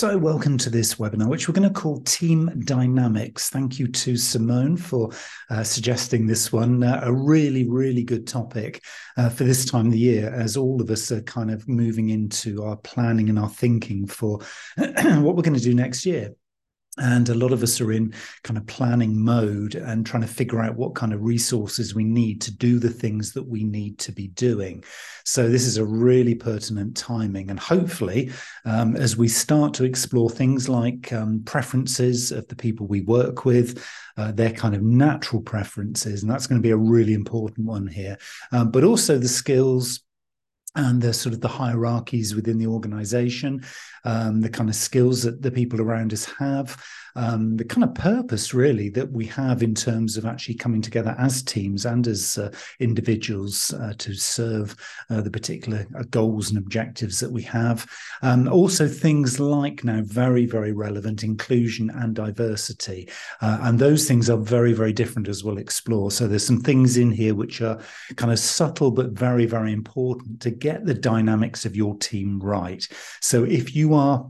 So, welcome to this webinar, which we're going to call Team Dynamics. Thank you to Simone for uh, suggesting this one. Uh, a really, really good topic uh, for this time of the year, as all of us are kind of moving into our planning and our thinking for what we're going to do next year and a lot of us are in kind of planning mode and trying to figure out what kind of resources we need to do the things that we need to be doing. So this is a really pertinent timing. And hopefully um, as we start to explore things like um, preferences of the people we work with uh, their kind of natural preferences and that's going to be a really important one here. Um, but also the skills and the sort of the hierarchies within the organization, um, the kind of skills that the people around us have, um, the kind of purpose really that we have in terms of actually coming together as teams and as uh, individuals uh, to serve uh, the particular uh, goals and objectives that we have. Um, also, things like now very, very relevant inclusion and diversity. Uh, and those things are very, very different as we'll explore. So, there's some things in here which are kind of subtle but very, very important to get the dynamics of your team right. So, if you are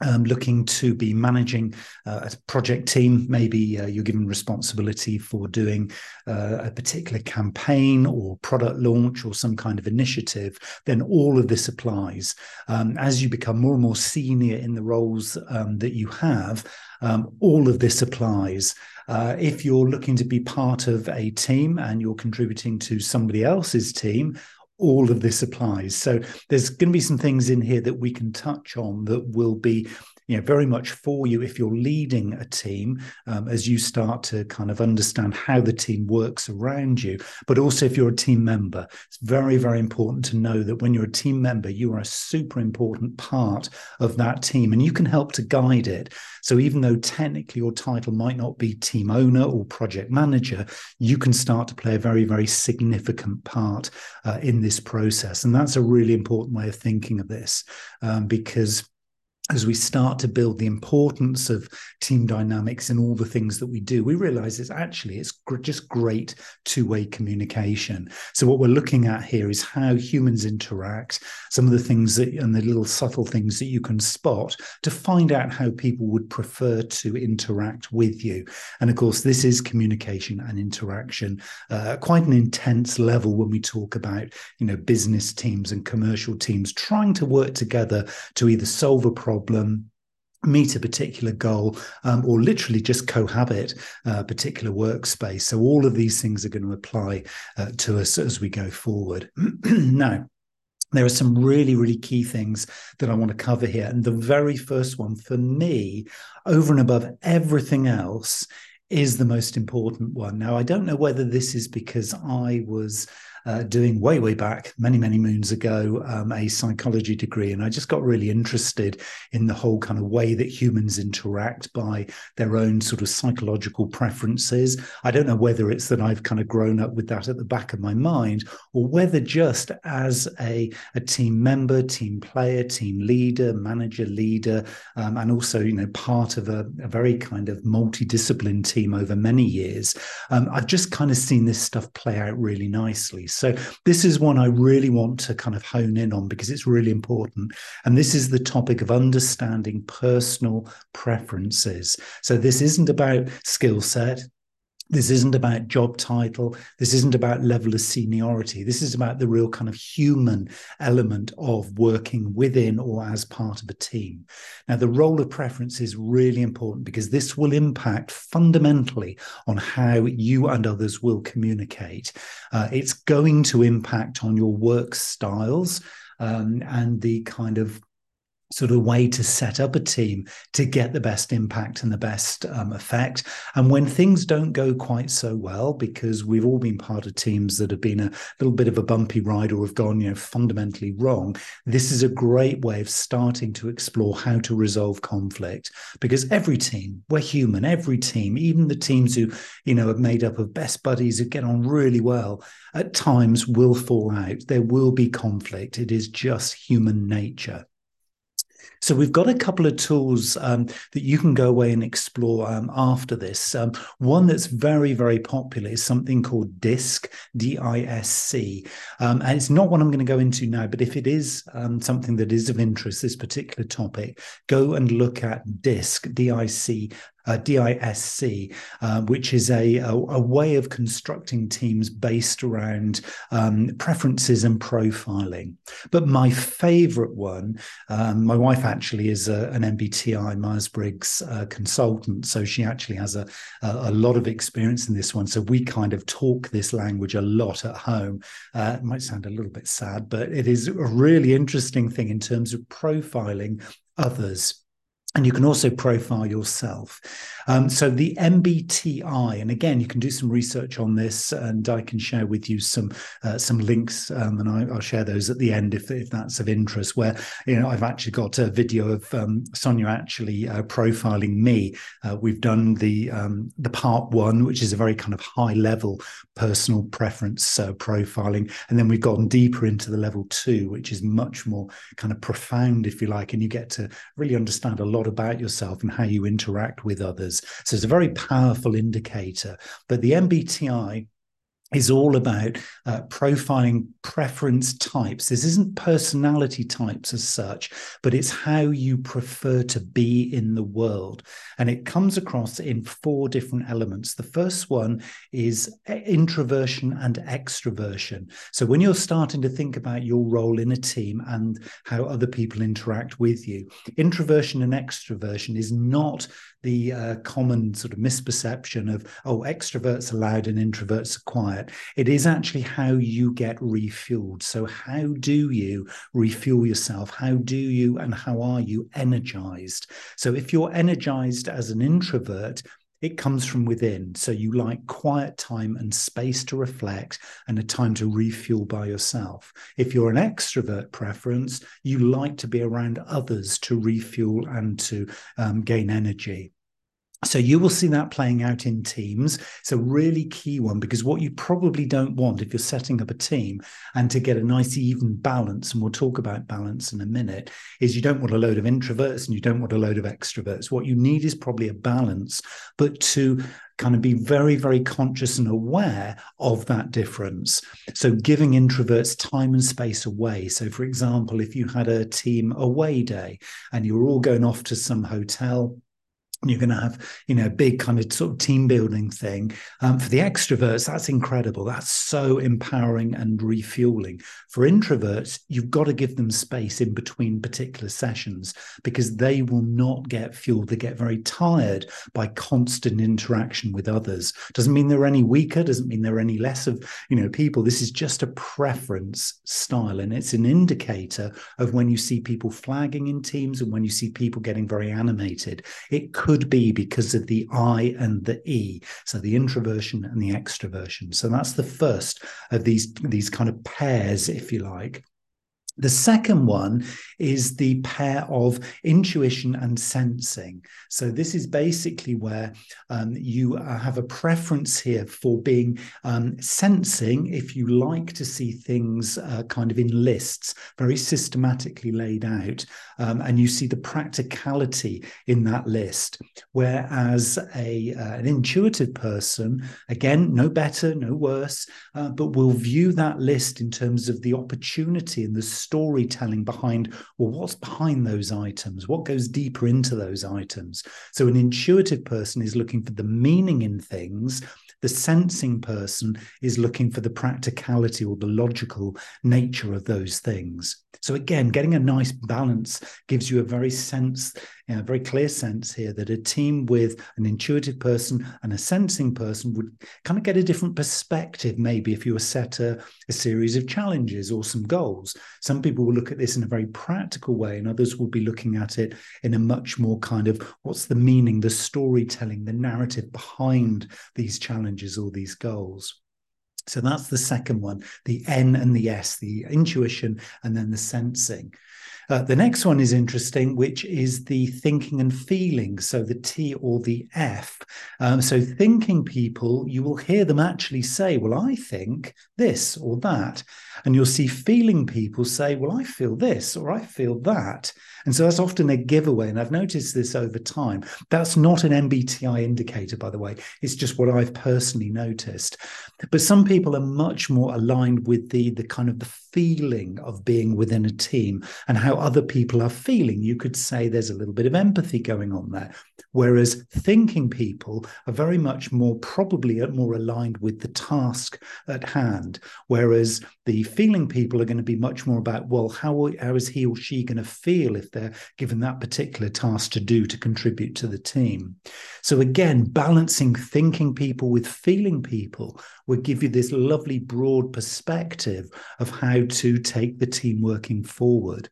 um, looking to be managing uh, a project team. Maybe uh, you're given responsibility for doing uh, a particular campaign or product launch or some kind of initiative, then all of this applies. Um, as you become more and more senior in the roles um, that you have, um, all of this applies. Uh, if you're looking to be part of a team and you're contributing to somebody else's team, all of this applies. So there's going to be some things in here that we can touch on that will be you know very much for you if you're leading a team um, as you start to kind of understand how the team works around you but also if you're a team member. It's very very important to know that when you're a team member you are a super important part of that team and you can help to guide it. So even though technically your title might not be team owner or project manager you can start to play a very very significant part uh, in this process. And that's a really important way of thinking of this um, because as we start to build the importance of team dynamics in all the things that we do we realize it's actually it's gr- just great two-way communication. So what we're looking at here is how humans interact some of the things that and the little subtle things that you can spot to find out how people would prefer to interact with you. And of course this is communication and interaction uh, quite an intense level when we talk about you know business teams and commercial teams trying to work together to either solve a problem problem meet a particular goal um, or literally just cohabit a particular workspace so all of these things are going to apply uh, to us as we go forward now there are some really, really key things that I want to cover here. And the very first one for me, over and above everything else, is the most important one. Now, I don't know whether this is because I was uh, doing way, way back, many, many moons ago, um, a psychology degree. And I just got really interested in the whole kind of way that humans interact by their own sort of psychological preferences. I don't know whether it's that I've kind of grown up with that at the back of my mind or whether just as a, a team member, team player, team leader, manager, leader, um, and also, you know, part of a, a very kind of multidiscipline team over many years, um, I've just kind of seen this stuff play out really nicely. So this is one I really want to kind of hone in on because it's really important. And this is the topic of understanding personal preferences. So this isn't about skill set. This isn't about job title. This isn't about level of seniority. This is about the real kind of human element of working within or as part of a team. Now, the role of preference is really important because this will impact fundamentally on how you and others will communicate. Uh, it's going to impact on your work styles um, and the kind of sort of way to set up a team to get the best impact and the best um, effect. And when things don't go quite so well, because we've all been part of teams that have been a little bit of a bumpy ride or have gone, you know, fundamentally wrong, this is a great way of starting to explore how to resolve conflict. Because every team, we're human, every team, even the teams who, you know, are made up of best buddies who get on really well, at times will fall out. There will be conflict. It is just human nature. So we've got a couple of tools um, that you can go away and explore um, after this. Um, one that's very, very popular is something called DISC, D-I-S-C. Um, and it's not what I'm going to go into now, but if it is um, something that is of interest, this particular topic, go and look at DISC, D-I-C uh, DISC, uh, which is a, a, a, way of constructing teams based around um, preferences and profiling. But my favorite one, um, my wife actually is a, an MBTI Myers Briggs uh, consultant, so she actually has a, a, lot of experience in this one. So we kind of talk this language a lot at home. Uh, it might sound a little bit sad, but it is a really interesting thing in terms of profiling others and you can also profile yourself. Um, so the MBTI, and again, you can do some research on this, and I can share with you some uh, some links, um, and I, will share those at the end if if that's of interest. Where you know I've actually got a video of um, Sonia actually uh, profiling me. Uh, we've done the um, the part one, which is a very kind of high level personal preference uh, profiling, and then we've gone deeper into the level two, which is much more kind of profound, if you like, and you get to really understand a lot lot about yourself and how you interact with others. So it's a very powerful indicator. But the MBTI is all about uh, profiling preference types. This isn't personality types as such, but it's how you prefer to be in the world. And it comes across in four different elements. The first one is introversion and extroversion. So when you're starting to think about your role in a team and how other people interact with you, introversion and extroversion is not the uh, common sort of misperception of, oh, extroverts are loud and introverts are quiet. It is actually how you get refueled. So, how do you refuel yourself? How do you and how are you energized? So, if you're energized as an introvert, it comes from within. So you like quiet time and space to reflect and a time to refuel by yourself. If you're an extrovert preference, you like to be around others to refuel and to um, gain energy. So you will see that playing out in teams. It's a really key one because what you probably don't want if you're setting up a team and to get a nice even balance, and we'll talk about balance in a minute, is you don't want a load of introverts and you don't want a load of extroverts. What you need is probably a balance, but to kind of be very, very conscious and aware of that difference. So, giving introverts time and space away. So, for example, if you had a team away day and you were all going off to some hotel, you're going to have you know a big kind of sort of team building thing. Um, for the extroverts that's incredible. That's so empowering and refueling. For introverts you've got to give them space in between particular sessions because they will not get fueled. They get very tired by constant interaction with others. Doesn't mean they're any weaker doesn't mean they're any less of you know people. This is just a preference style and it's an indicator of when you see people flagging in teams and when you see people getting very animated. It could could be because of the I and the E, so the introversion and the extroversion. So that's the first of these, these kind of pairs, if you like. The second one is the pair of intuition and sensing. So, this is basically where um, you uh, have a preference here for being um, sensing, if you like to see things uh, kind of in lists, very systematically laid out, um, and you see the practicality in that list. Whereas a, uh, an intuitive person, again, no better, no worse, uh, but will view that list in terms of the opportunity and the storytelling behind, well, what's behind those items? What goes deeper into those items? So, an intuitive person is looking for the meaning in things. The sensing person is looking for the practicality or the logical nature of those things. So again, getting a nice balance gives you a very sense, a very clear sense here that a team with an intuitive person and a sensing person would kind of get a different perspective. Maybe if you were set a, a series of challenges or some goals, some people will look at this in a very practical way, and others will be looking at it in a much more kind of what's the meaning, the storytelling, the narrative behind these challenges or these goals. So that's the second one, the N and the S, the intuition and then the sensing. Uh, the next one is interesting, which is the thinking and feeling. So the T or the F. Um, so thinking people, you will hear them actually say, Well, I think this or that. And you'll see feeling people say, Well, I feel this or I feel that. And so that's often a giveaway. And I've noticed this over time. That's not an MBTI indicator, by the way. It's just what I've personally noticed. But some people are much more aligned with the, the kind of the feeling of being within a team and how other people are feeling. You could say there's a little bit of empathy going on there. Whereas thinking people are very much more probably uh, more aligned with the task at hand. Whereas the feeling people are going to be much more about, well, how, how is he or she going to feel if they're given that particular task to do to contribute to the team? So again, balancing thinking people with feeling people would give you this lovely broad perspective of how to take the team working forward.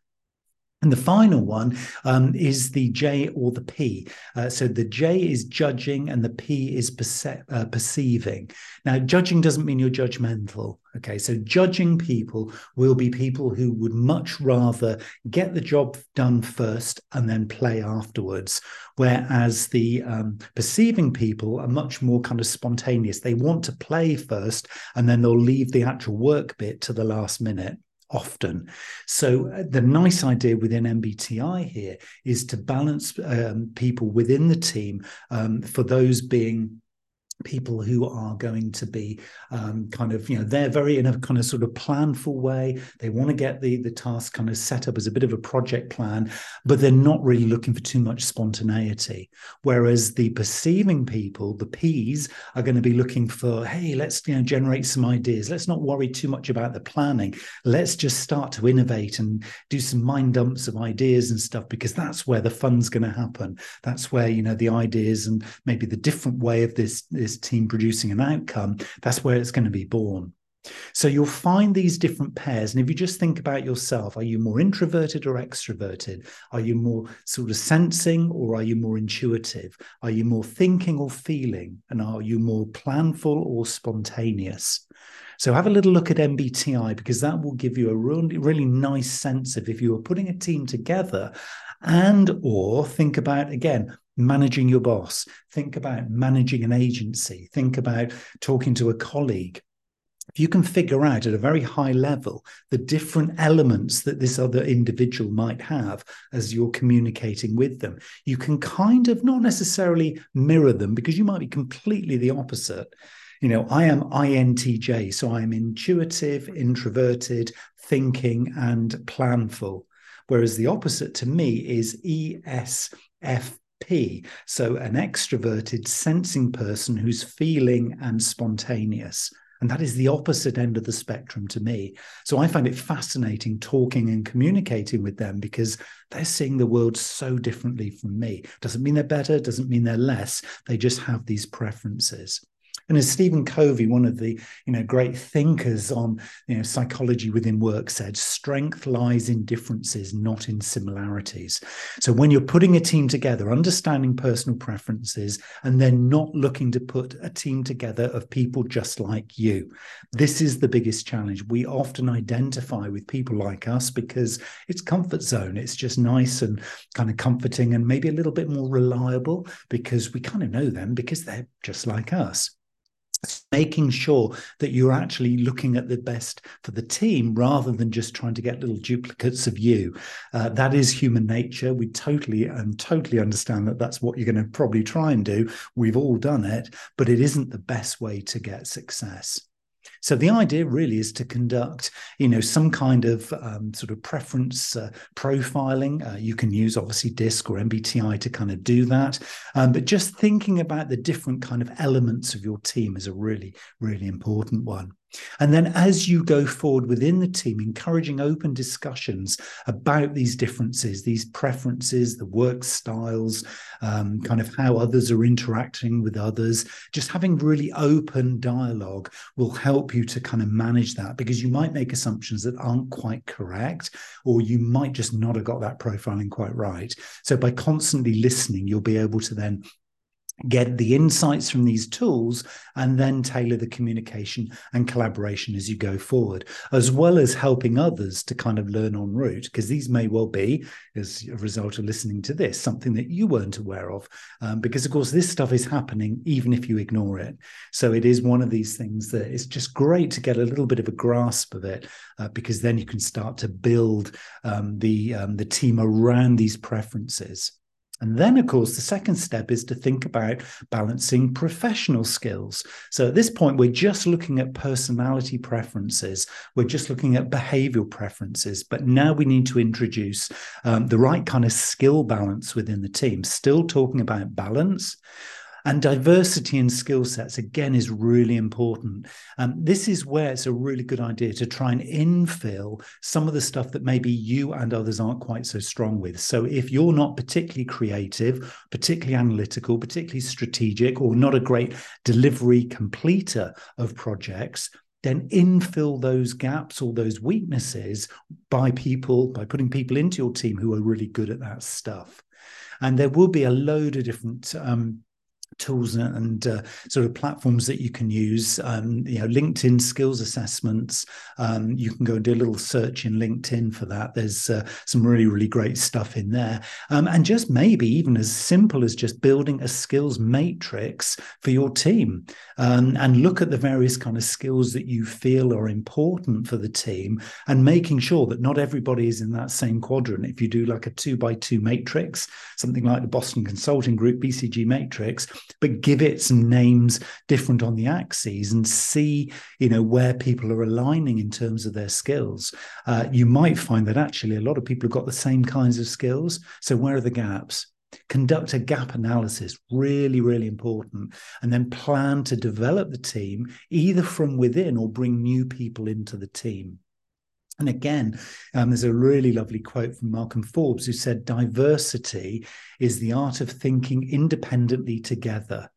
And the final one um, is the J or the P. Uh, so the J is judging and the P is perce- uh, perceiving. Now, judging doesn't mean you're judgmental. Okay, so judging people will be people who would much rather get the job done first and then play afterwards. Whereas the um, perceiving people are much more kind of spontaneous. They want to play first and then they'll leave the actual work bit to the last minute often. So, uh, the nice idea within MBTI here is to balance um, people within the team um, for those being people who are going to be um, kind of you know they're very in a kind of sort of planful way. They want to get the the task kind of set up as a bit of a project plan but they're not really looking for too much spontaneity. Whereas the perceiving people the p's are going to be looking for hey let's you know generate some ideas. Let's not worry too much about the planning. Let's just start to innovate and do some mind dumps of ideas and stuff because that's where the fun's going to happen. That's where you know the ideas and maybe the different way of this, this this team producing an outcome, that's where it's going to be born. So you'll find these different pairs. And if you just think about yourself, are you more introverted or extroverted? Are you more sort of sensing or are you more intuitive? Are you more thinking or feeling? And are you more planful or spontaneous? So have a little look at MBTI because that will give you a really, really nice sense of if you were putting a team together and or think about again managing your boss, think about managing an agency, think about talking to a colleague. If you can figure out at a very high level the different elements that this other individual might have as you're communicating with them, you can kind of not necessarily mirror them because you might be completely the opposite. You know, I am INTJ, so I'm intuitive, introverted, thinking, and planful. Whereas the opposite to me is ESF P. So, an extroverted, sensing person who's feeling and spontaneous. And that is the opposite end of the spectrum to me. So I find it fascinating talking and communicating with them because they're seeing the world so differently from me. Doesn't mean they're better, doesn't mean they're less. They just have these preferences. And as Stephen Covey, one of the you know great thinkers on you know psychology within work, said, strength lies in differences, not in similarities. So when you're putting a team together, understanding personal preferences, and then not looking to put a team together of people just like you, this is the biggest challenge. We often identify with people like us because it's comfort zone. It's just nice and kind of comforting, and maybe a little bit more reliable because we kind of know them because they're just like us making sure that you're actually looking at the best for the team rather than just trying to get little duplicates of you. Uh, that is human nature. We totally and totally understand that that's what you're going to probably try and do. We've all done it but it isn't the best way to get success so the idea really is to conduct, you know, some kind of um, sort of preference uh, profiling. Uh, you can use obviously DISC or MBTI to kind of do that, um, but just thinking about the different kind of elements of your team is a really, really important one. And then as you go forward within the team, encouraging open discussions about these differences, these preferences, the work styles, um, kind of how others are interacting with others, just having really open dialogue will help you to kind of manage that because you might make assumptions that aren't quite correct, or you might just not have got that profiling quite right. So by constantly listening, you'll be able to then get the insights from these tools and then tailor the communication and collaboration as you go forward as well as helping others to kind of learn en route because these may well be as a result of listening to this something that you weren't aware of. Um, because of course this stuff is happening even if you ignore it. So it is one of these things that it's just great to get a little bit of a grasp of it uh, because then you can start to build um, the um, the team around these preferences and then, of course, the second step is to think about balancing professional skills. So at this point, we're just looking at personality preferences, we're just looking at behavioral preferences. But now we need to introduce um, the right kind of skill balance within the team, still talking about balance. And diversity in skill sets, again, is really important. Um, this is where it's a really good idea to try and infill some of the stuff that maybe you and others aren't quite so strong with. So if you're not particularly creative, particularly analytical, particularly strategic, or not a great delivery completer of projects, then infill those gaps or those weaknesses by people, by putting people into your team who are really good at that stuff. And there will be a load of different um, tools and uh, sort of platforms that you can use. Um, you know, LinkedIn skills assessments. Um, you can go and do a little search in LinkedIn for that. There's uh, some really, really great stuff in there. Um, and just maybe even as simple as just building a skills matrix for your team um, and look at the various kind of skills that you feel are important for the team and making sure that not everybody is in that same quadrant. If you do like a two by two matrix, something like the Boston Consulting Group BCG matrix, but give it some names different on the axes and see, you know, where people are aligning in terms of their skills. Uh, you might find that actually a lot of people have got the same kinds of skills. So where are the gaps? Conduct a gap analysis, really, really important, and then plan to develop the team either from within or bring new people into the team. And again, um, there's a really lovely quote from Malcolm Forbes who said, Diversity is the art of thinking independently together.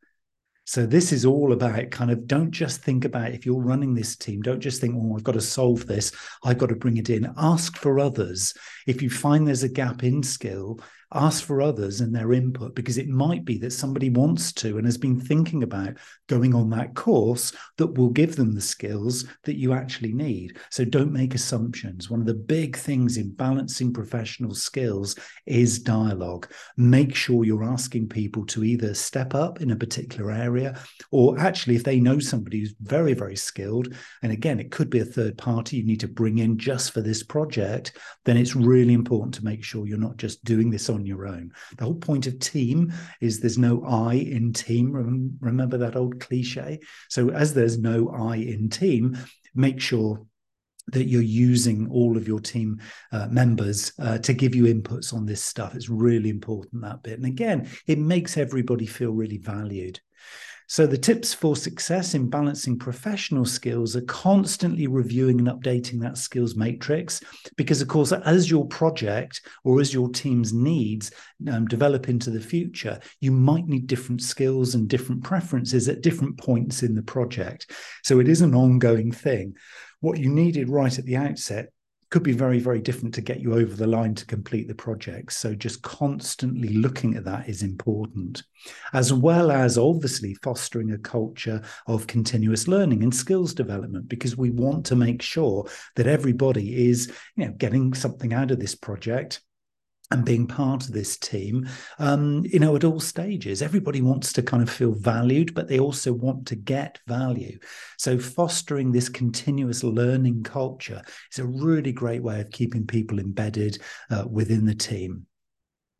So this is all about kind of don't just think about if you're running this team, don't just think, oh, I've got to solve this, I've got to bring it in. Ask for others. If you find there's a gap in skill, ask for others and their input because it might be that somebody wants to and has been thinking about going on that course that will give them the skills that you actually need. So don't make assumptions. One of the big things in balancing professional skills is dialogue. Make sure you're asking people to either step up in a particular area or actually, if they know somebody who's very, very skilled, and again, it could be a third party you need to bring in just for this project, then it's really important to make sure you're not just doing this on on your own. The whole point of team is there's no I in team. Remember that old cliche? So, as there's no I in team, make sure that you're using all of your team uh, members uh, to give you inputs on this stuff. It's really important that bit. And again, it makes everybody feel really valued. So, the tips for success in balancing professional skills are constantly reviewing and updating that skills matrix. Because, of course, as your project or as your team's needs um, develop into the future, you might need different skills and different preferences at different points in the project. So, it is an ongoing thing. What you needed right at the outset could be very, very different to get you over the line to complete the project. So just constantly looking at that is important, as well as obviously fostering a culture of continuous learning and skills development, because we want to make sure that everybody is, you know, getting something out of this project and being part of this team, um, you know, at all stages. Everybody wants to kind of feel valued, but they also want to get value. So, fostering this continuous learning culture is a really great way of keeping people embedded uh, within the team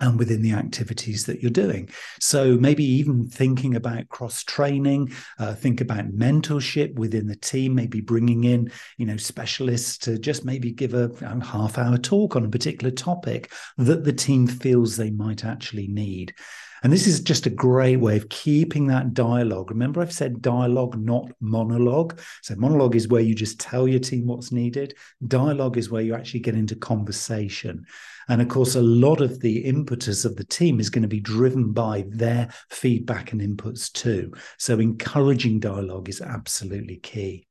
and within the activities that you're doing. So maybe even thinking about cross training, uh, think about mentorship within the team, maybe bringing in, you know, specialists to just maybe give a, a half hour talk on a particular topic that the team feels they might actually need. And this is just a great way of keeping that dialogue. Remember, I've said dialogue, not monologue. So, monologue is where you just tell your team what's needed. Dialogue is where you actually get into conversation. And of course, a lot of the impetus of the team is going to be driven by their feedback and inputs too. So, encouraging dialogue is absolutely key.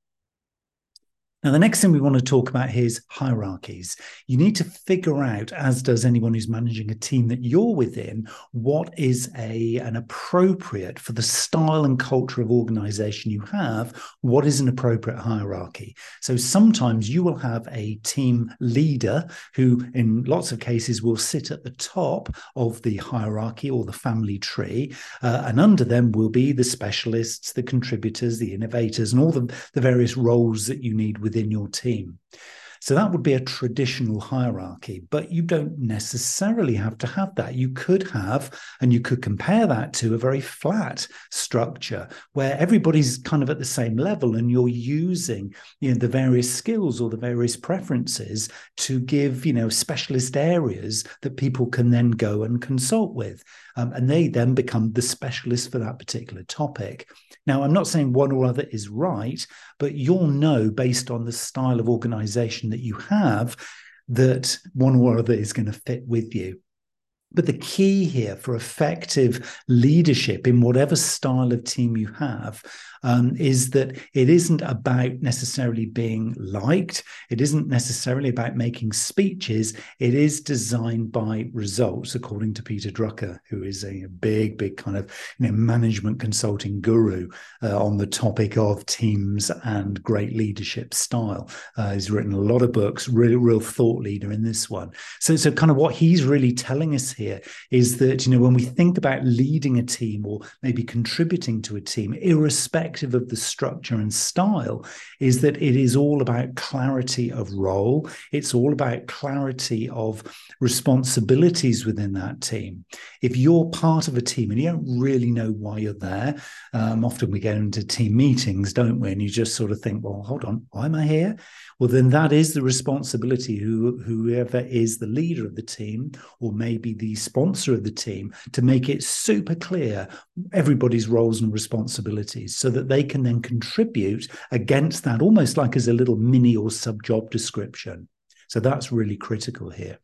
Now, the next thing we want to talk about here is hierarchies. You need to figure out, as does anyone who's managing a team that you're within, what is a an appropriate for the style and culture of organization you have, what is an appropriate hierarchy. So sometimes you will have a team leader who, in lots of cases, will sit at the top of the hierarchy or the family tree, uh, and under them will be the specialists, the contributors, the innovators, and all the, the various roles that you need within your team. So that would be a traditional hierarchy, but you don't necessarily have to have that. You could have, and you could compare that to a very flat structure where everybody's kind of at the same level and you're using, you know, the various skills or the various preferences to give, you know, specialist areas that people can then go and consult with. Um, and they then become the specialist for that particular topic. Now, I'm not saying one or other is right, but you'll know based on the style of organization that you have that one or other is going to fit with you. But the key here for effective leadership in whatever style of team you have um, is that it isn't about necessarily being liked. It isn't necessarily about making speeches. It is designed by results, according to Peter Drucker, who is a big, big kind of you know, management consulting guru uh, on the topic of teams and great leadership style. Uh, he's written a lot of books, real, real thought leader in this one. So, so kind of what he's really telling us here is that you know when we think about leading a team or maybe contributing to a team, irrespective of the structure and style, is that it is all about clarity of role. It's all about clarity of responsibilities within that team. If you're part of a team and you don't really know why you're there, um, often we get into team meetings, don't we? And you just sort of think, well, hold on, why am I here? Well, then that is the responsibility who, whoever is the leader of the team or maybe the sponsor of the team to make it super clear everybody's roles and responsibilities so that they can then contribute against that almost like as a little mini or sub job description. So that's really critical here.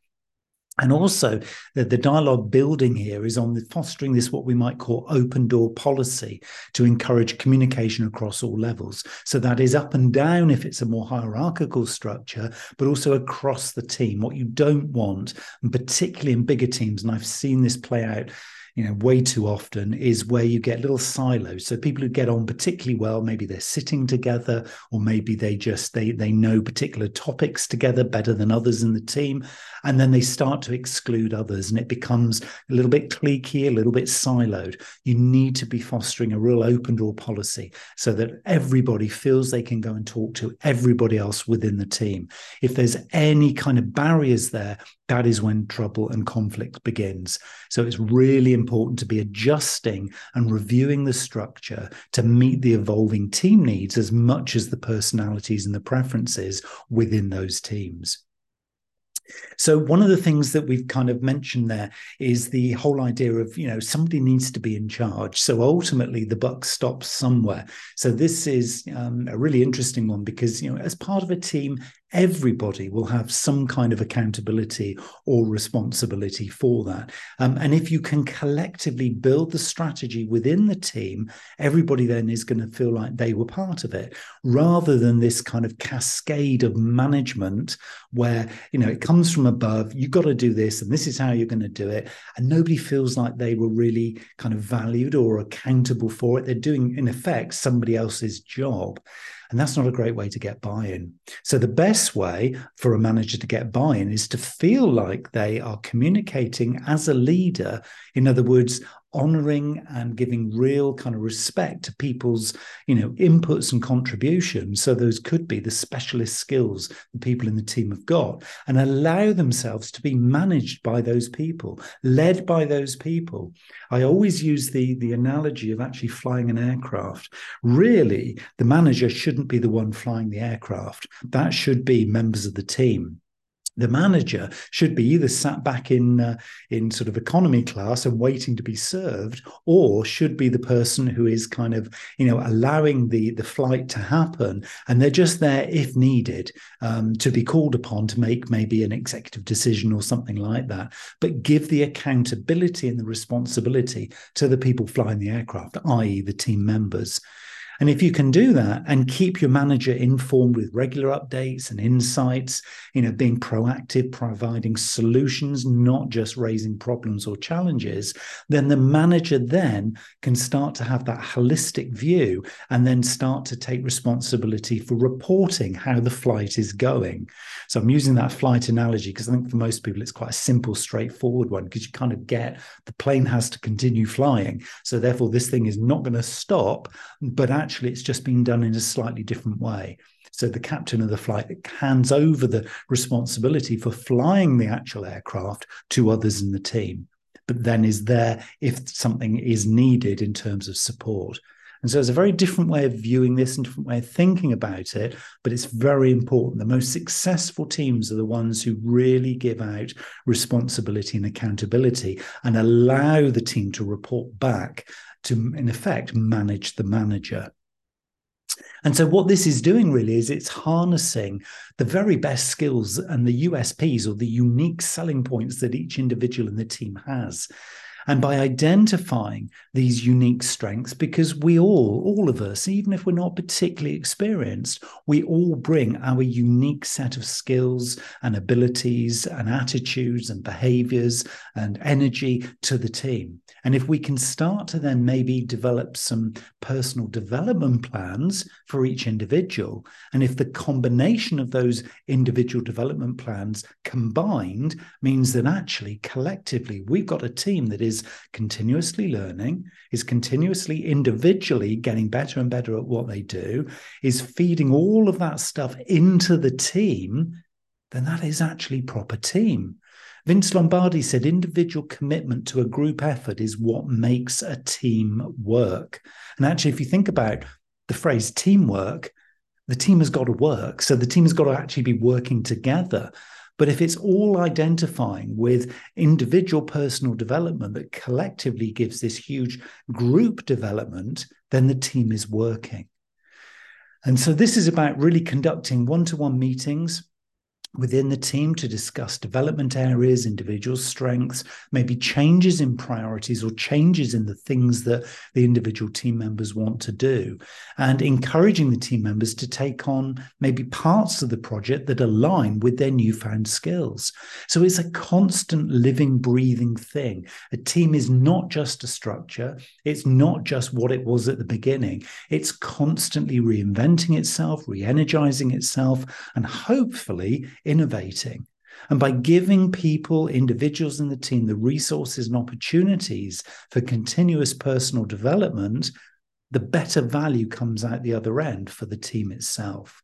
And also, the, the, dialogue building here is on the fostering this, what we might call open door policy to encourage communication across all levels. So that is up and down if it's a more hierarchical structure, but also across the team. What you don't want, and particularly in bigger teams, and I've seen this play out you know way too often is where you get little silos. So people who get on particularly well maybe they're sitting together or maybe they just they they know particular topics together better than others in the team and then they start to exclude others and it becomes a little bit cliquey a little bit siloed. You need to be fostering a real open door policy so that everybody feels they can go and talk to everybody else within the team. If there's any kind of barriers there that is when trouble and conflict begins. So it's really important to be adjusting and reviewing the structure to meet the evolving team needs as much as the personalities and the preferences within those teams. So one of the things that we've kind of mentioned there is the whole idea of you know somebody needs to be in charge. So ultimately the buck stops somewhere. So this is um, a really interesting one because you know as part of a team, everybody will have some kind of accountability or responsibility for that. Um, and if you can collectively build the strategy within the team, everybody then is going to feel like they were part of it, rather than this kind of cascade of management where you know it comes from above. You've got to do this, and this is how you're going to do it, and nobody feels like they were really kind of valued or accountable for it. They're doing, in effect, somebody else's job. And that's not a great way to get buy in. So, the best way for a manager to get buy in is to feel like they are communicating as a leader. In other words, honoring and giving real kind of respect to people's you know inputs and contributions. So those could be the specialist skills the people in the team have got and allow themselves to be managed by those people led by those people. I always use the the analogy of actually flying an aircraft. Really the manager shouldn't be the one flying the aircraft. That should be members of the team the manager should be either sat back in uh, in sort of economy class and waiting to be served or should be the person who is kind of you know allowing the the flight to happen. And they're just there if needed um, to be called upon to make maybe an executive decision or something like that. But give the accountability and the responsibility to the people flying the aircraft i.e the team members And if you can do that and keep your manager informed with regular updates and insights, you know, being proactive, providing solutions, not just raising problems or challenges, then the manager then can start to have that holistic view and then start to take responsibility for reporting how the flight is going. So I'm using that flight analogy because I think for most people it's quite a simple, straightforward one because you kind of get the plane has to continue flying. So therefore, this thing is not going to stop, but actually it's just being done in a slightly different way. So the captain of the flight hands over the responsibility for flying the actual aircraft to others in the team, but then is there if something is needed in terms of support. And so it's a very different way of viewing this and different way of thinking about it, but it's very important. The most successful teams are the ones who really give out responsibility and accountability and allow the team to report back to, in effect, manage the manager. And so, what this is doing really is it's harnessing the very best skills and the USPs or the unique selling points that each individual in the team has. And by identifying these unique strengths, because we all, all of us, even if we're not particularly experienced, we all bring our unique set of skills and abilities and attitudes and behaviors and energy to the team. And if we can start to then maybe develop some personal development plans for each individual, and if the combination of those individual development plans combined means that actually collectively we've got a team that is continuously learning, is continuously individually getting better and better at what they do, is feeding all of that stuff into the team, then that is actually proper team. Vince Lombardi said individual commitment to a group effort is what makes a team work. And actually, if you think about the phrase teamwork, the team has got to work. So the team has got to actually be working together. But if it's all identifying with individual personal development that collectively gives this huge group development, then the team is working. And so this is about really conducting one to one meetings within the team to discuss development areas, individual strengths, maybe changes in priorities or changes in the things that the individual team members want to do, and encouraging the team members to take on maybe parts of the project that align with their newfound skills. So it's a constant living, breathing thing. A team is not just a structure, it's not just what it was at the beginning, it's constantly reinventing itself, re energizing itself, and hopefully innovating. And by giving people, individuals in the team, the resources and opportunities for continuous personal development, the better value comes out the other end for the team itself.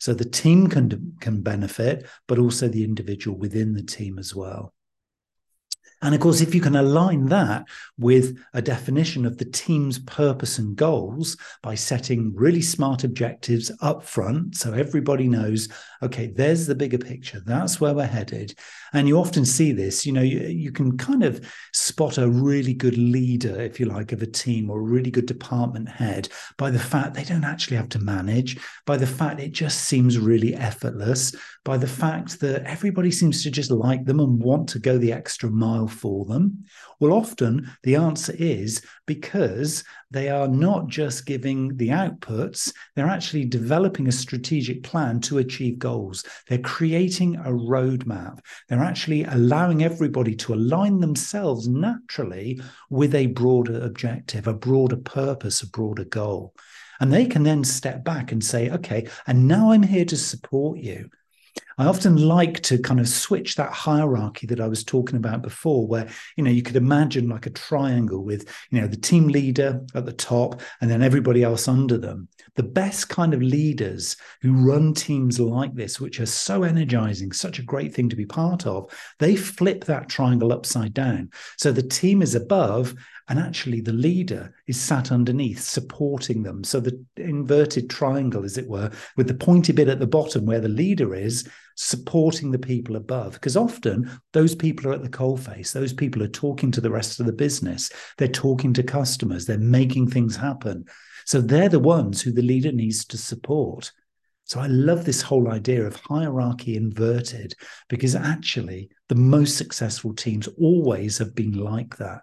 So the team can, can benefit, but also the individual within the team as well. And of course, if you can align that with a definition of the team's purpose and goals by setting really smart objectives up front, so everybody knows, okay, there's the bigger picture, that's where we're headed. And you often see this, you know, you, you can kind of spot a really good leader, if you like, of a team or a really good department head by the fact they don't actually have to manage, by the fact it just seems really effortless, by the fact that everybody seems to just like them and want to go the extra mile for them? Well, often the answer is because they are not just giving the outputs, they're actually developing a strategic plan to achieve goals. They're creating a roadmap. They're actually allowing everybody to align themselves naturally with a broader objective, a broader purpose, a broader goal. And they can then step back and say, okay, and now I'm here to support you. I often like to kind of switch that hierarchy that I was talking about before, where you know you could imagine like a triangle with you know the team leader at the top and then everybody else under them. The best kind of leaders who run teams like this, which are so energizing, such a great thing to be part of, they flip that triangle upside down. So the team is above and actually the leader is sat underneath supporting them. So the inverted triangle as it were with the pointy bit at the bottom where the leader is supporting the people above. Because often those people are at the coalface. Those people are talking to the rest of the business. They're talking to customers. They're making things happen. So they're the ones who the leader needs to support. So I love this whole idea of hierarchy inverted because actually the most successful teams always have been like that.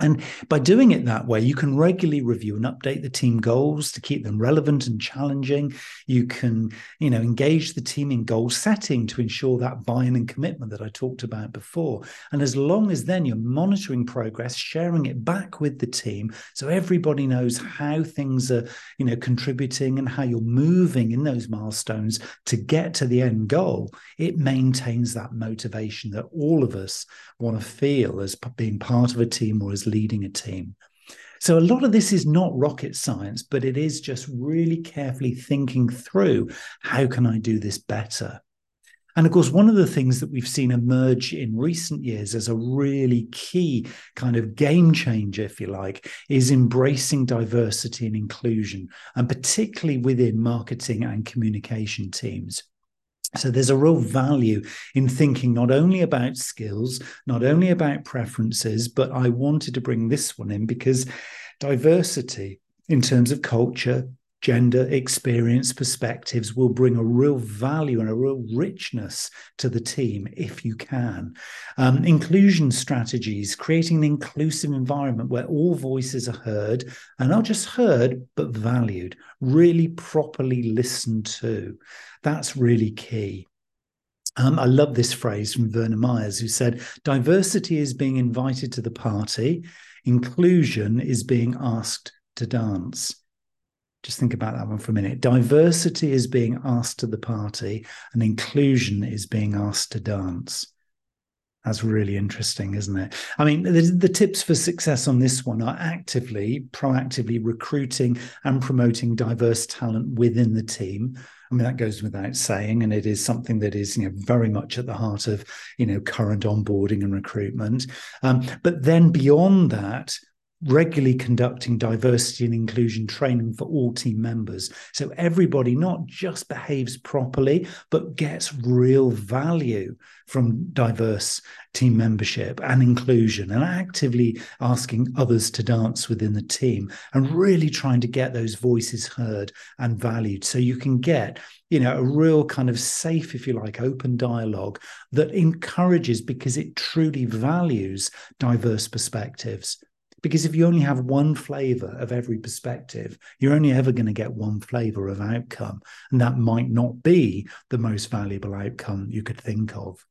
And by doing it that way, you can regularly review and update the team goals to keep them relevant and challenging. You can, you know, engage the team in goal setting to ensure that buy-in and commitment that I talked about before. And as long as then you're monitoring progress, sharing it back with the team, so everybody knows how things are, you know, contributing and how you're moving in those milestones to get to the end goal, it maintains that motivation that all of us want to feel as being part of a team or as leading a team. So, a lot of this is not rocket science, but it is just really carefully thinking through how can I do this better? And of course, one of the things that we've seen emerge in recent years as a really key kind of game changer, if you like, is embracing diversity and inclusion, and particularly within marketing and communication teams. So there's a real value in thinking not only about skills, not only about preferences, but I wanted to bring this one in because diversity in terms of culture, gender, experience, perspectives will bring a real value and a real richness to the team if you can. Um, inclusion strategies, creating an inclusive environment where all voices are heard and not just heard, but valued, really properly listened to. That's really key. Um, I love this phrase from Verna Myers, who said, Diversity is being invited to the party, inclusion is being asked to dance. Just think about that one for a minute. Diversity is being asked to the party, and inclusion is being asked to dance. That's really interesting, isn't it? I mean, the, the, tips for success on this one are actively, proactively recruiting and promoting diverse talent within the team. I mean, that goes without saying, and it is something that is, you know, very much at the heart of, you know, current onboarding and recruitment. Um, but then beyond that, regularly conducting diversity and inclusion training for all team members. So everybody not just behaves properly, but gets real value from diverse team membership and inclusion and actively asking others to dance within the team and really trying to get those voices heard and valued so you can get you know a real kind of safe if you like open dialogue that encourages because it truly values diverse perspectives because if you only have one flavor of every perspective, you're only ever going to get one flavor of outcome. And that might not be the most valuable outcome you could think of.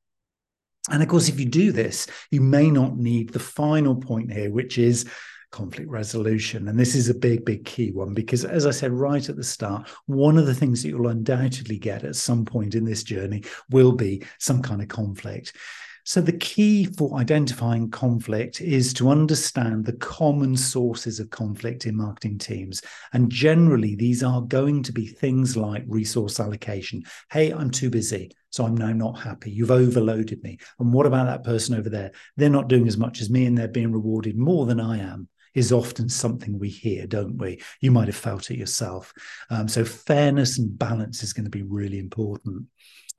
And of course, if you do this, you may not need the final point here, which is conflict resolution. And this is a big, big key one because, as I said right at the start, one of the things that you'll undoubtedly get at some point in this journey will be some kind of conflict. So, the key for identifying conflict is to understand the common sources of conflict in marketing teams. And generally, these are going to be things like resource allocation. Hey, I'm too busy. So I'm now not happy. You've overloaded me. And what about that person over there? They're not doing as much as me and they're being rewarded more than I am is often something we hear, don't we? You might have felt it yourself. Um, so fairness and balance is going to be really important.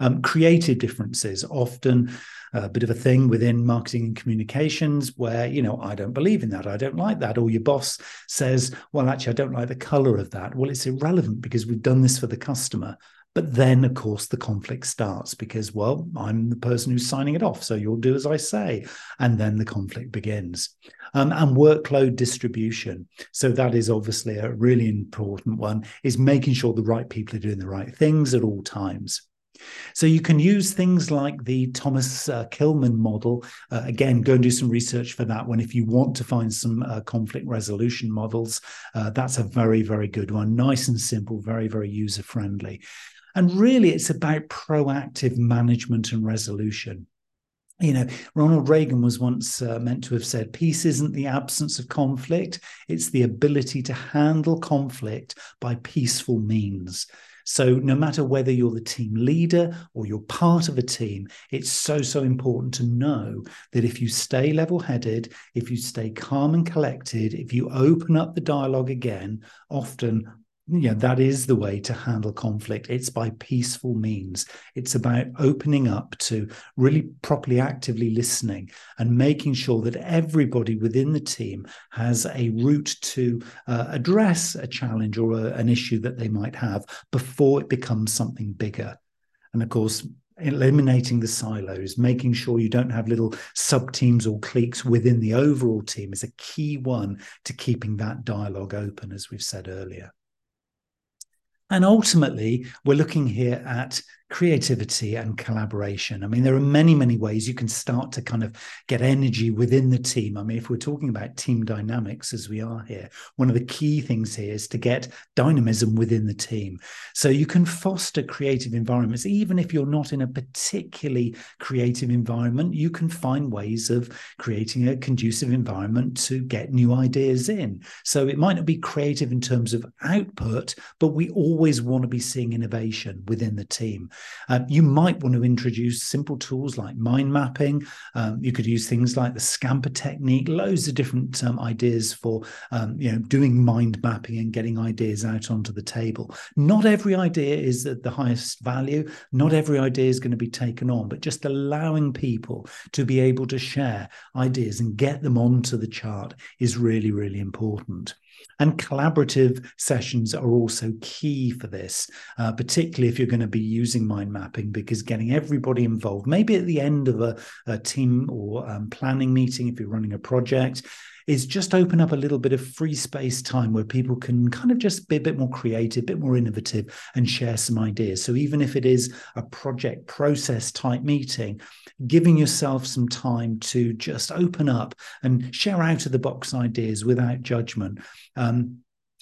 Um, creative differences often a bit of a thing within marketing and communications where you know i don't believe in that i don't like that or your boss says well actually i don't like the color of that well it's irrelevant because we've done this for the customer but then, of course, the conflict starts because, well, I'm the person who's signing it off. So you'll do as I say. And then the conflict begins. Um, and workload distribution. So that is obviously a really important one, is making sure the right people are doing the right things at all times. So you can use things like the Thomas uh, Kilmann model. Uh, again, go and do some research for that one. If you want to find some uh, conflict resolution models, uh, that's a very, very good one. Nice and simple, very, very user friendly. And really, it's about proactive management and resolution. You know, Ronald Reagan was once uh, meant to have said, Peace isn't the absence of conflict, it's the ability to handle conflict by peaceful means. So, no matter whether you're the team leader or you're part of a team, it's so, so important to know that if you stay level headed, if you stay calm and collected, if you open up the dialogue again, often yeah, that is the way to handle conflict. It's by peaceful means. It's about opening up to really properly actively listening and making sure that everybody within the team has a route to uh, address a challenge or a, an issue that they might have before it becomes something bigger. And of course, eliminating the silos, making sure you don't have little sub teams or cliques within the overall team is a key one to keeping that dialogue open, as we've said earlier. And ultimately, we're looking here at creativity and collaboration. I mean, there are many, many ways you can start to kind of get energy within the team. I mean, if we're talking about team dynamics as we are here, one of the key things here is to get dynamism within the team. So you can foster creative environments, even if you're not in a particularly creative environment, you can find ways of creating a conducive environment to get new ideas in. So it might not be creative in terms of output, but we always want to be seeing innovation within the team. Um, you might want to introduce simple tools like mind mapping. Um, you could use things like the Scamper technique, loads of different um, ideas for um, you know doing mind mapping and getting ideas out onto the table. Not every idea is at the highest value. Not every idea is going to be taken on, but just allowing people to be able to share ideas and get them onto the chart is really, really important. And collaborative sessions are also key for this, uh, particularly if you're going to be using mind mapping, because getting everybody involved, maybe at the end of a, a team or um, planning meeting, if you're running a project, is just open up a little bit of free space time where people can kind of just be a bit more creative, a bit more innovative, and share some ideas. So even if it is a project process type meeting, giving yourself some time to just open up and share out of the box ideas without judgment. Um,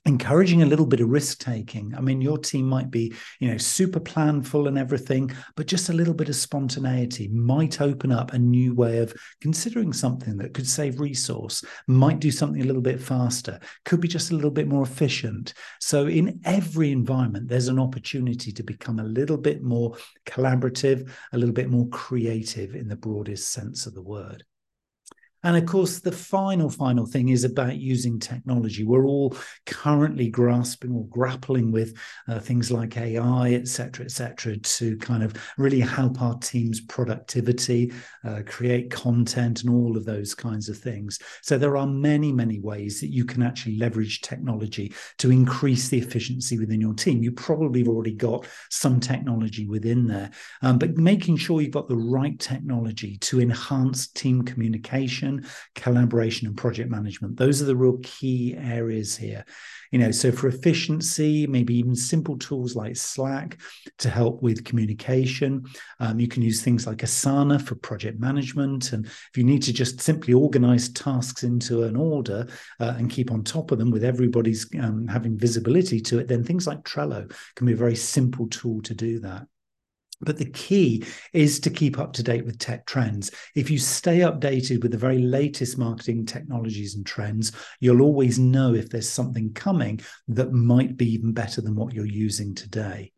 encouraging a little bit of risk taking. I mean your team might be you know super planful and everything but just a little bit of spontaneity might open up a new way of considering something that could save resource might do something a little bit faster could be just a little bit more efficient. So in every environment there's an opportunity to become a little bit more collaborative a little bit more creative in the broadest sense of the word and of course, the final, final thing is about using technology. We're all currently grasping or grappling with uh, things like AI, et cetera, et cetera, to kind of really help our team's productivity, uh, create content, and all of those kinds of things. So there are many, many ways that you can actually leverage technology to increase the efficiency within your team. You probably have already got some technology within there, um, but making sure you've got the right technology to enhance team communication communication, collaboration, and project management. Those are the real key areas here. You know, so for efficiency, maybe even simple tools like Slack to help with communication. Um, you can use things like Asana for project management. And if you need to just simply organize tasks into an order uh, and keep on top of them with everybody's um, having visibility to it, then things like Trello can be a very simple tool to do that. But the key is to keep up to date with tech trends. If you stay updated with the very latest marketing technologies and trends, you'll always know if there's something coming that might be even better than what you're using today.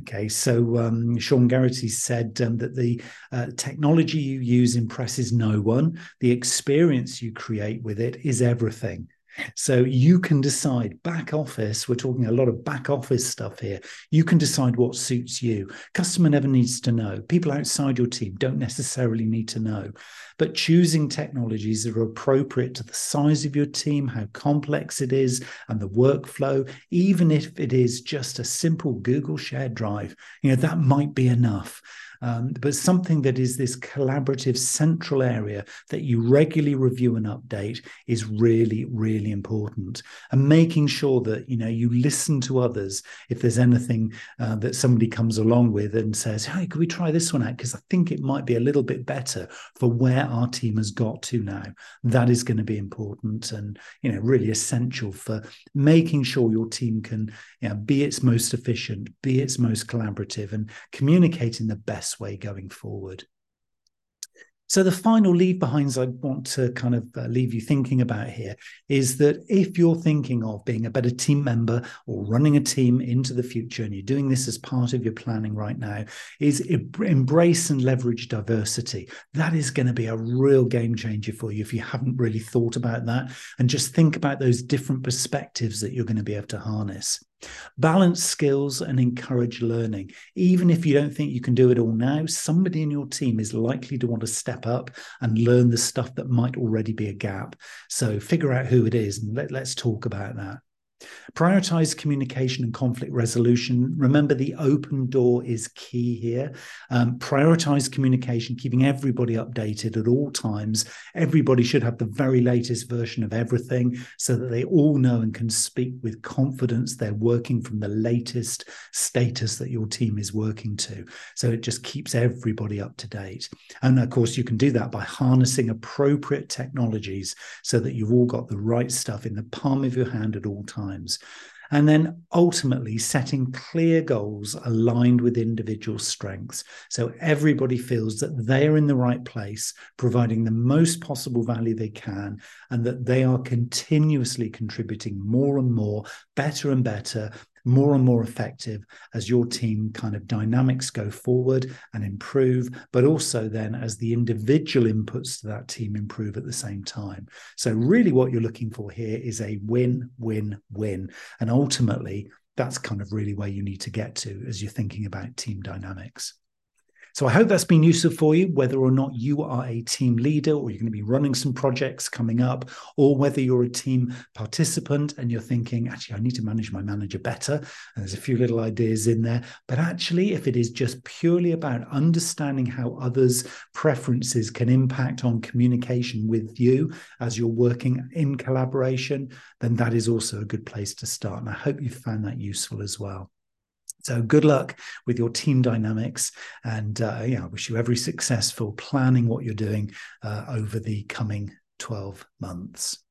Okay, so um, Sean Gerety said um, that the uh, technology you use impresses no one. The experience you create with it is everything. So you can decide back office, we're talking a lot of back office stuff here. You can decide what suits you. Customer never needs to know. People outside your team don't necessarily need to know. But choosing technologies that are appropriate to the size of your team, how complex it is, and the workflow, even if it is just a simple Google shared drive, you know, that might be enough um, but something that is this collaborative central area that you regularly review and update is really, really important. And making sure that you know you listen to others if there's anything uh, that somebody comes along with and says, "Hey, could we try this one out?" Because I think it might be a little bit better for where our team has got to now. That is going to be important and you know really essential for making sure your team can you know, be its most efficient, be its most collaborative, and communicate in the best best way going forward. So, the final leave behinds I want to kind of uh, leave you thinking about here is that if you're thinking of being a better team member or running a team into the future, and you're doing this as part of your planning right now, is embrace and leverage diversity. That is going to be a real game changer for you if you haven't really thought about that. And just think about those different perspectives that you're going to be able to harness. Balance skills and encourage learning. Even if you don't think you can do it all now, somebody in your team is likely to want to step up and learn the stuff that might already be a gap. So figure out who it is and let, let's talk about that. Prioritize communication and conflict resolution. Remember, the open door is key here. Um, prioritize communication, keeping everybody updated at all times. Everybody should have the very latest version of everything so that they all know and can speak with confidence they're working from the latest status that your team is working to. So it just keeps everybody up to date. And of course, you can do that by harnessing appropriate technologies so that you've all got the right stuff in the palm of your hand at all times. And then ultimately setting clear goals aligned with individual strengths. So everybody feels that they are in the right place, providing the most possible value they can, and that they are continuously contributing more and more, better and better more and more effective as your team kind of dynamics go forward and improve, but also then as the individual inputs to that team improve at the same time. So, really, what you're looking for here is a win, win, win. And ultimately, that's kind of really where you need to get to as you're thinking about team dynamics. So I hope that's been useful for you, whether or not you are a team leader or you're going to be running some projects coming up, or whether you're a team participant and you're thinking, actually, I need to manage my manager better. And there's a few little ideas in there. But actually, if it is just purely about understanding how others' preferences can impact on communication with you as you're working in collaboration, then that is also a good place to start. And I hope you found that useful as well. So good luck with your team dynamics, and uh, yeah, I wish you every successful planning what you're doing uh, over the coming 12 months.